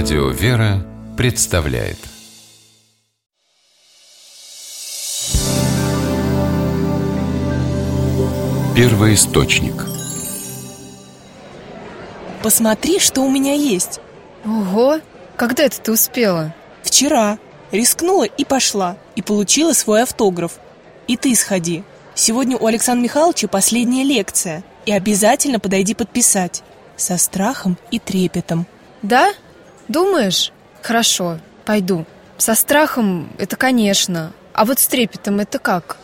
Радио «Вера» представляет. Первый источник. Посмотри, что у меня есть. Ого, когда это ты успела? Вчера. Рискнула и пошла И получила свой автограф. И ты сходи. Сегодня у Александра Михайловича последняя лекция. И обязательно подойди подписать. Со страхом и трепетом. Да? Думаешь? Хорошо, пойду Со страхом это конечно А вот с трепетом это как?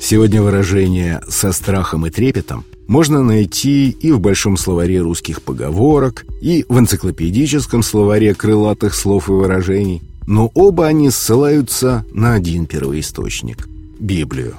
Сегодня выражение «со страхом и трепетом» можно найти и в Большом словаре русских поговорок, и в энциклопедическом словаре крылатых слов и выражений, но оба они ссылаются на один первоисточник – Библию.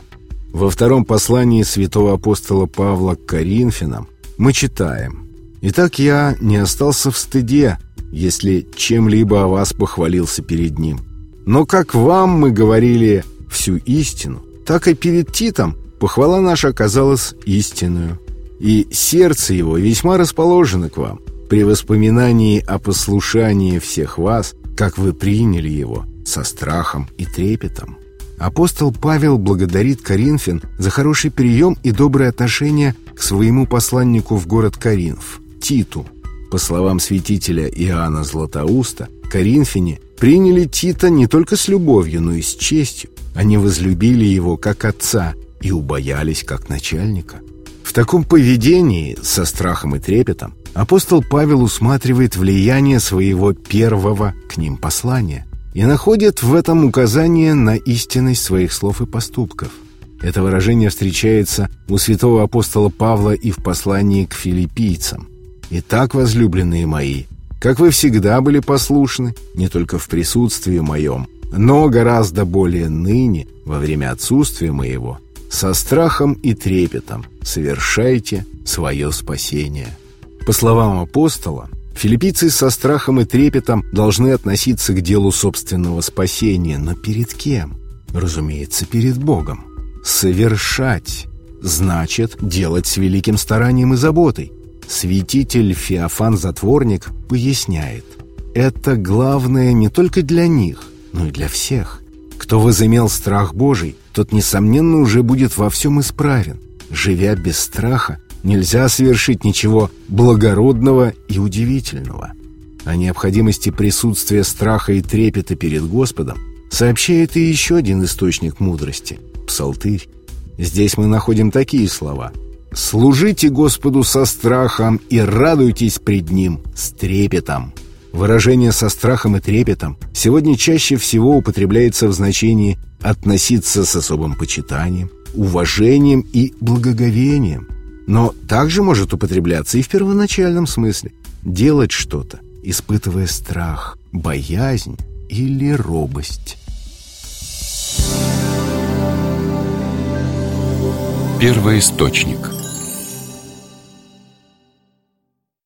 Во втором послании святого апостола Павла к Коринфянам мы читаем «Итак я не остался в стыде, если чем-либо о вас похвалился перед ним. Но как вам мы говорили всю истину, так и перед Титом похвала наша оказалась истинную. И сердце его весьма расположено к вам. При воспоминании о послушании всех вас, как вы приняли его, со страхом и трепетом. Апостол Павел благодарит Коринфян за хороший прием и доброе отношение к своему посланнику в город Коринф, Титу. По словам святителя Иоанна Златоуста, коринфяне приняли Тита не только с любовью, но и с честью. Они возлюбили его как отца и убоялись как начальника. В таком поведении, со страхом и трепетом, апостол Павел усматривает влияние своего первого к ним послания и находит в этом указание на истинность своих слов и поступков. Это выражение встречается у святого апостола Павла и в послании к филиппийцам. «Итак, возлюбленные мои, как вы всегда были послушны, не только в присутствии моем, но гораздо более ныне, во время отсутствия моего, со страхом и трепетом совершайте свое спасение. По словам апостола, филиппийцы со страхом и трепетом должны относиться к делу собственного спасения, но перед кем? Разумеется, перед Богом. Совершать значит делать с великим старанием и заботой. Святитель Феофан Затворник поясняет, это главное не только для них – но и для всех. Кто возымел страх Божий, тот, несомненно, уже будет во всем исправен. Живя без страха, нельзя совершить ничего благородного и удивительного. О необходимости присутствия страха и трепета перед Господом сообщает и еще один источник мудрости – Псалтырь. Здесь мы находим такие слова «Служите Господу со страхом и радуйтесь пред Ним с трепетом». Выражение со страхом и трепетом сегодня чаще всего употребляется в значении относиться с особым почитанием, уважением и благоговением, но также может употребляться и в первоначальном смысле делать что-то, испытывая страх, боязнь или робость. Первый источник –